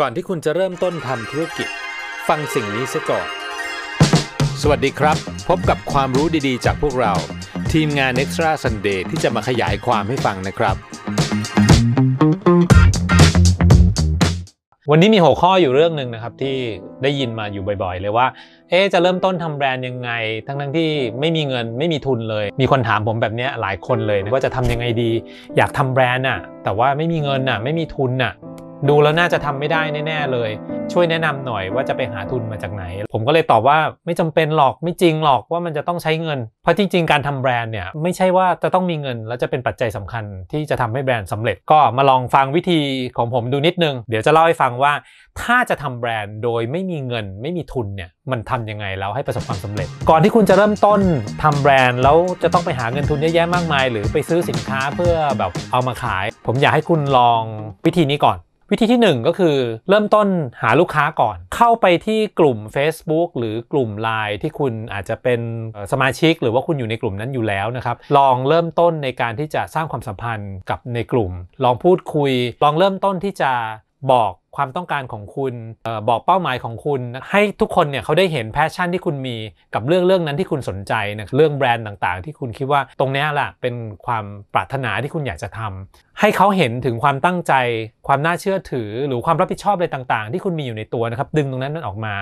ก่อนที่คุณจะเริ่มต้นทำธุรกิจ ฟังสิ่งนี้ซะก่อน สวัสดีครับ พบกับความรู้ดีๆ จากพวกเรา ทีมงาน Extra Sunday ที่จะมาขยายความให้ฟังนะครับ วันนี้มีหัวข้ออยู่เรื่องหนึ่งนะครับที่ได้ยินมาอยู่บ่อยๆ เลยว่า เอ๊ะจะเริ่มต้นทำแบรนด์ยังไง ทั้งทั้งๆที่ไม่มีเงินไม่มีทุนเลย มีคนถามผมแบบเนี้ยหลายคนเลยนะว่าจะทำยังไงดี อยากทำแบรนด์น่ะ แต่ว่าไม่มีเงินน่ะ ไม่มีทุนน่ะ ดูแล้วน่าจะทำไม่ได้แน่ๆเลย ช่วยแนะนำหน่อยว่าจะไปหาทุนมาจากไหน ผมก็เลยตอบว่าไม่จำเป็นหรอกไม่จริงหรอกว่ามันจะต้องใช้เงิน เพราะจริง ๆ การทำแบรนด์เนี่ยไม่ใช่ว่าจะต้องมีเงิน แล้วจะเป็นปัจจัยสำคัญที่จะทำให้แบรนด์สำเร็จก็มาลองฟังวิธีของผมดูนิดนึง เดี๋ยวจะเล่าให้ฟังว่า ถ้าจะทำแบรนด์โดยไม่มีเงิน ไม่มีทุนเนี่ยมันทำยังไงแล้วให้ประสบความสำเร็จ ก่อนที่คุณจะเริ่มต้นทำแบรนด์แล้วจะต้องไปหาเงินทุนเยอะแยะมากมาย หรือไปซื้อสินค้าเพื่อแบบเอามาขาย ผมอยากให้คุณลองวิธีนี้ก่อน วิธีที่ 1 ก็คือเริ่มต้นหาลูกค้าก่อน เข้าไปที่กลุ่ม Facebook หรือกลุ่ม Line ที่คุณอาจจะเป็นสมาชิก หรือว่าคุณอยู่ในกลุ่มนั้นอยู่แล้วนะครับ ลองเริ่มต้นในการที่จะสร้างความสัมพันธ์กับในกลุ่ม ลองพูดคุย ลองเริ่มต้นที่จะ บอกความต้องการของคุณเออบอกเป้าหมายของคุณนะให้ทุกคนเนี่ยเขาได้เห็น passion ที่คุณมีกับเรื่องเรื่องนั้นที่คุณสนใจนะเรื่องแบรนด์ต่างๆ ที่คุณคิดว่าตรงนี้แหละเป็นความปรารถนาที่คุณอยากจะทำให้เขาเห็นถึงความตั้งใจ ความน่าเชื่อถือ หรือความรับผิดชอบอะไรต่างๆ ที่คุณมีอยู่ในตัวนะครับ ดึงตรงนั้นนั้นออกมา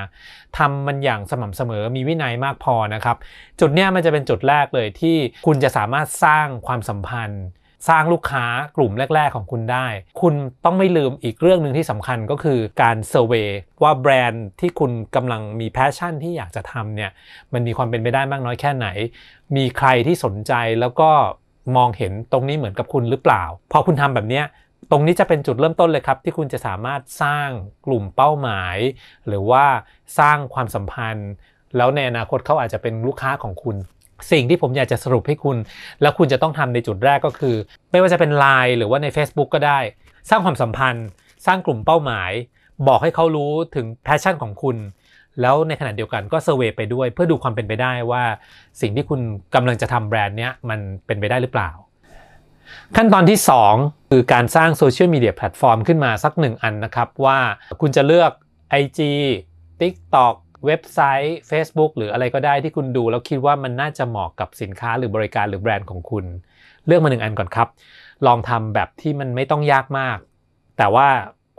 ทำมันอย่างสม่ำเสมอมีวินัยมากพอนะครับ จุดเนี้ยมันจะเป็นจุดแรกเลยที่คุณจะสามารถสร้างความสัมพันธ์ สร้างลูกค้ากลุ่มแรก ๆ ของคุณได้ คุณต้องไม่ลืมอีกเรื่องหนึ่งที่สำคัญก็คือการเซอร์เวยว่าแบรนด์ที่คุณกำลังมีแพชชั่นที่อยากจะทำเนี่ยมันมีความเป็นไปได้มากน้อยแค่ไหน มีใครที่สนใจแล้วก็มองเห็นตรงนี้เหมือนกับคุณหรือเปล่า พอคุณทำแบบเนี้ยตรงนี้จะเป็นจุดเริ่มต้นเลยครับ ที่คุณจะสามารถสร้างกลุ่มเป้าหมาย หรือว่าสร้างความสัมพันธ์ แล้วในอนาคตเขาอาจจะเป็นลูกค้าของคุณ สิ่งที่ผมอยากจะสรุปให้คุณ แล้วคุณจะต้องทำในจุดแรกก็คือ ไม่ว่าจะเป็น Line หรือว่าใน Facebook ก็ได้ สร้างความสัมพันธ์ สร้างกลุ่มเป้าหมาย บอกให้เขารู้ถึง passion ของคุณ แล้วในขณะเดียวกันก็ survey ไปด้วย เพื่อดูความเป็นไปได้ว่า สิ่งที่คุณกำลังจะทำแบรนด์เนี้ยมันเป็นไปได้หรือเปล่า ขั้นตอนที่ 2 คือการสร้าง social media platform ขึ้นมาสักหนึ่งอันนะครับว่าคุณจะเลือก IG TikTok เว็บไซต์ Facebook หรืออะไรก็ได้ที่คุณดู แล้วคิดว่ามันน่าจะเหมาะกับสินค้าหรือบริการหรือแบรนด์ของคุณ เลือกมาหนึ่งอันก่อนครับ ลองทำแบบที่มันไม่ต้องยากมาก แต่ว่า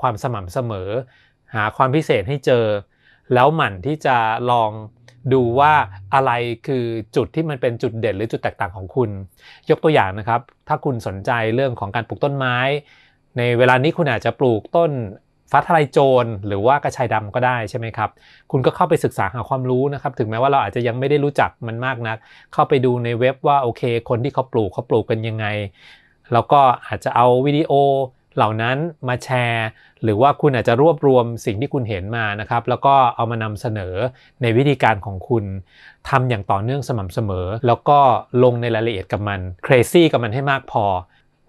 ความสม่ำเสมอ หาความพิเศษให้เจอ แล้วหมั่นที่จะลองดูว่าอะไรคือจุดที่มันเป็นจุดเด่นหรือจุดแตกต่างของคุณ ยกตัวอย่างนะครับ ถ้าคุณสนใจเรื่องของการปลูกต้นไม้ ในเวลานี้คุณอาจจะปลูกต้น ฟ้าทะลายโจรหรือว่ากระชายดำก็ได้ใช่ไหมครับ คุณก็เข้าไปศึกษาหาความรู้นะครับ ถึงแม้ว่าเราอาจจะยังไม่ได้รู้จักมันมากนัก เข้าไปดูในเว็บว่าโอเค คนที่เขาปลูกเขาปลูกกันยังไง แล้วก็อาจจะเอาวิดีโอเหล่านั้นมาแชร์ หรือว่าคุณอาจจะรวบรวมสิ่งที่คุณเห็นมานะครับ แล้วก็เอามานำเสนอในวิธีการของคุณทำอย่างต่อเนื่องสม่ำเสมอ แล้วก็ลงในรายละเอียดกับมัน crazy กับมันให้มากพอ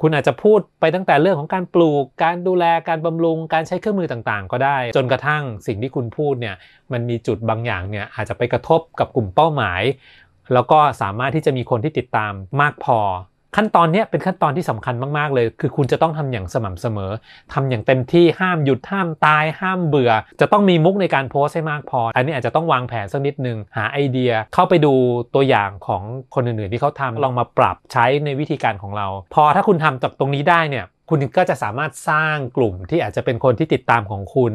คุณอาจจะพูดไปตั้งแต่เรื่องของการปลูก การดูแล การบำรุง การใช้เครื่องมือต่างๆ ก็ได้ จนกระทั่งสิ่งที่คุณพูดเนี่ย มันมีจุดบางอย่างเนี่ยอาจจะไปกระทบกับกลุ่มเป้าหมาย แล้วก็สามารถที่จะมีคนที่ติดตามมากพอ ขั้นตอนนี้เป็นขั้นตอนที่สำคัญมากๆเลย คือคุณจะต้องทำอย่างสม่ำเสมอทำอย่างเต็มที่ห้ามหยุดห้ามตาย ห้ามเบื่อ จะต้องมีมุกในการโพสให้มากพอ อันนี้อาจจะต้องวางแผนสักนิดนึง หาไอเดียเข้าไปดูตัวอย่างของคนอื่นๆที่เขาทำลองมาปรับใช้ในวิธีการของเรา พอถ้าคุณทำจากตรงนี้ได้เนี่ยคุณก็จะสามารถสร้างกลุ่มที่อาจจะเป็นคนที่ติดตามของคุณ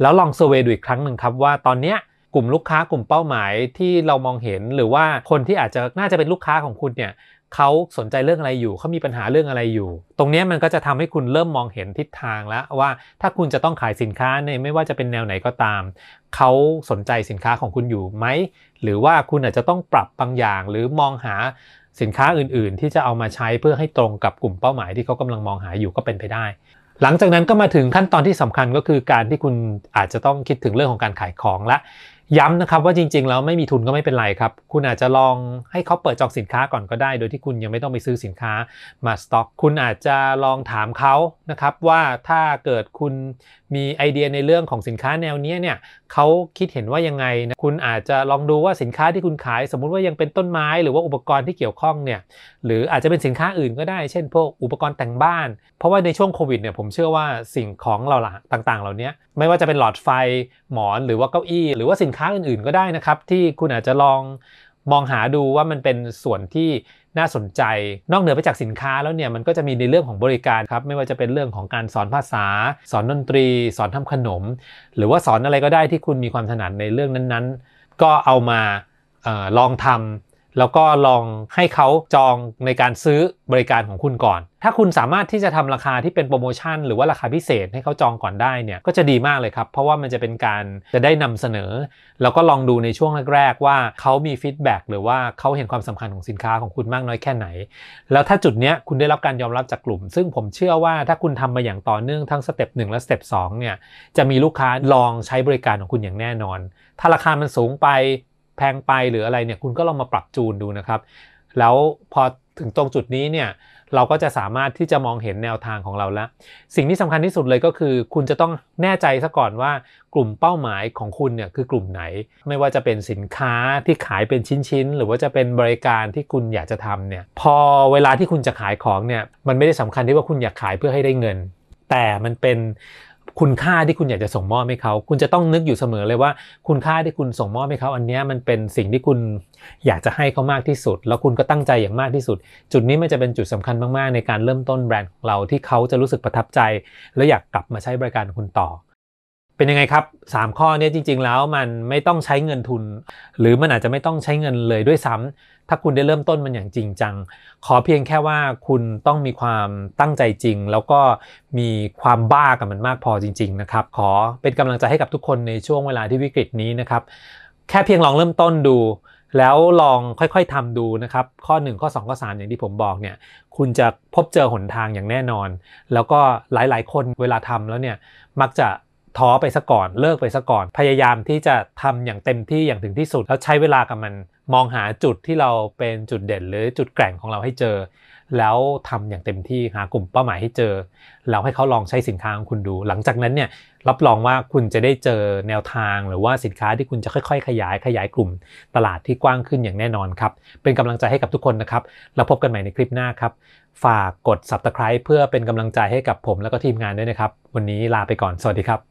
แล้วลองเซอร์เวยดูอีกครั้งหนึ่งครับว่าตอนเนี้ยกลุ่มลูกค้ากลุ่มเป้าหมายที่เรามองเห็นหรือว่าคนที่อาจจะน่าจะเป็นลูกค้าของคุณเนี่ย เขาสนใจเรื่องอะไรอยู่เขามีปัญหาเรื่องอะไรอยู่ ตรงนี้มันก็จะทำให้คุณเริ่มมองเห็นทิศทางแล้วว่าถ้าคุณจะต้องขายสินค้าในไม่ว่าจะเป็นแนวไหนก็ตาม เขาสนใจสินค้าของคุณอยู่ไหม หรือว่าคุณอาจจะต้องปรับบางอย่าง หรือมองหาสินค้าอื่น ๆ ที่จะเอามาใช้เพื่อให้ตรงกับกลุ่มเป้าหมายที่เขากำลังมองหาอยู่ก็เป็นไปได้ หลังจากนั้นก็มาถึงขั้นตอนที่สำคัญก็คือการที่คุณอาจจะต้องคิดถึงเรื่องของการขายของละ ย้ำนะครับว่าจริงๆแล้วไม่มีทุนก็ไม่เป็นไรครับ คุณอาจจะลองให้เขาเปิดจองสินค้าก่อนก็ได้ โดยที่คุณยังไม่ต้องไปซื้อสินค้ามาสต็อก คุณอาจจะลองถามเขา นะครับว่าถ้าเกิดคุณมีไอเดียในเรื่องของสินค้าแนวนี้เนี่ยเขาคิดเห็นว่ายังไงนะคุณอาจจะลองดูว่าสินค้าที่คุณขาย สมมุติว่ายังเป็นต้นไม้หรือว่าอุปกรณ์ที่เกี่ยวข้องเนี่ยหรืออาจจะเป็นสินค้าอื่นก็ได้ เช่นพวกอุปกรณ์แต่งบ้าน เพราะว่าในช่วงโควิดเนี่ยผมเชื่อว่าสิ่งของเราละต่างๆ เหล่านี้ไม่ว่าจะเป็นหลอดไฟหมอนหรือว่าเก้าอี้ หรือว่าสินค้าอื่นๆ ก็ได้นะครับที่คุณอาจจะลองมองหาดูว่ามันเป็นส่วนที่ น่าสนใจ นอกเหนือไปจากสินค้าแล้วเนี่ยมันก็จะมีในเรื่องของบริการครับไม่ว่าจะเป็นเรื่องของการสอนภาษา สอนดนตรี สอนทำขนม หรือว่าสอนอะไรก็ได้ที่คุณมีความถนัดในเรื่องนั้นๆ ก็เอามาออลองทำ แล้วก็ลองให้เขาจองในการซื้อบริการของคุณก่อน ถ้าคุณสามารถที่จะทำราคาที่เป็นโปรโมชั่น หรือว่าราคาพิเศษให้เขาจองก่อนได้เนี่ยก็จะดีมากเลยครับ เพราะว่ามันจะเป็นการจะได้นำเสนอ แล้วก็ลองดูในช่วงแรกๆว่าเขามี feedback หรือว่าเขาเห็นความสำคัญของสินค้าของคุณมากน้อยแค่ไหน แล้วถ้าจุดนี้คุณได้รับการยอมรับจากกลุ่ม ซึ่งผมเชื่อว่าถ้าคุณทำมาอย่างต่อเนื่องทั้ง step หนึ่งและ step สองเนี่ยจะมีลูกค้าลองใช้บริการของคุณอย่างแน่นอน ถ้าราคามันสูงไป แพงไปหรืออะไรเนี่ยคุณก็ลองมาปรับจูนดูนะครับ แล้วพอถึงตรงจุดนี้เนี่ยเราก็จะสามารถที่จะมองเห็นแนวทางของเราแล้ว สิ่งที่สำคัญที่สุดเลยก็คือ คุณจะต้องแน่ใจซะก่อนว่ากลุ่มเป้าหมายของคุณเนี่ยคือกลุ่มไหน ไม่ว่าจะเป็นสินค้าที่ขายเป็นชิ้นๆ หรือว่าจะเป็นบริการที่คุณอยากจะทำเนี่ยพอเวลาที่คุณจะขายของเนี่ยมันไม่ได้สำคัญที่ว่าคุณอยากขายเพื่อให้ได้เงิน แต่มันเป็น คุณค่าที่คุณอยากจะส่งมอบให้เขา คุณจะต้องนึกอยู่เสมอเลยว่า คุณค่าที่คุณส่งมอบให้เขา อันนี้มันเป็นสิ่งที่คุณอยากจะให้เขามากที่สุด แล้วคุณก็ตั้งใจอย่างมากที่สุด จุดนี้มันจะเป็นจุดสำคัญมาก ๆ ในการเริ่มต้นแบรนด์ของเราที่เขาจะรู้สึกประทับใจ และอยากกลับมาใช้บริการคุณต่อ เป็นยังไงครับ 3 ข้อนี้จริง ๆ แล้วมันไม่ต้องใช้เงินทุน หรือมันอาจจะไม่ต้องใช้เงินเลยด้วยซ้ำถ้าคุณได้เริ่มต้นมันอย่างจริงจัง ขอเพียงแค่ว่าคุณต้องมีความตั้งใจจริง แล้วก็มีความบ้ากับมันมากพอจริง ๆ นะครับ ขอเป็นกำลังใจให้กับทุกคนในช่วงเวลาที่วิกฤตนี้นะครับ แค่เพียงลองเริ่มต้นดู แล้วลองค่อยๆทำดูนะครับ ข้อ 1 ข้อ 2 ข้อ 3 อย่างที่ผมบอกเนี่ย คุณจะพบเจอหนทางอย่างแน่นอน แล้วก็หลายๆ คนเวลาทำแล้วเนี่ยมักจะ ท้อไปซะก่อนเลิกไปซะก่อน พยายามที่จะทำอย่างเต็มที่อย่างถึงที่สุด แล้วใช้เวลากับมันมองหาจุดที่เราเป็นจุดเด่น หรือจุดแกร่งของเราให้เจอ แล้วทำอย่างเต็มที่หากลุ่มเป้าหมายให้เจอ แล้วให้เขาลองใช้สินค้าของคุณดู หลังจากนั้นเนี่ยรับรองว่าคุณจะได้เจอแนวทางหรือว่าสินค้าที่คุณจะค่อยๆ ขยายขยายกลุ่ม ตลาดที่กว้างขึ้นอย่างแน่นอนครับ เป็นกำลังใจให้กับทุกคนนะครับแล้วพบกันใหม่ในคลิปหน้าครับฝากกด subscribe เพื่อเป็นกำลังใจให้กับผมแล้วก็ทีมงานด้วยนะครับ วันนี้ลาไปก่อน สวัสดีครับ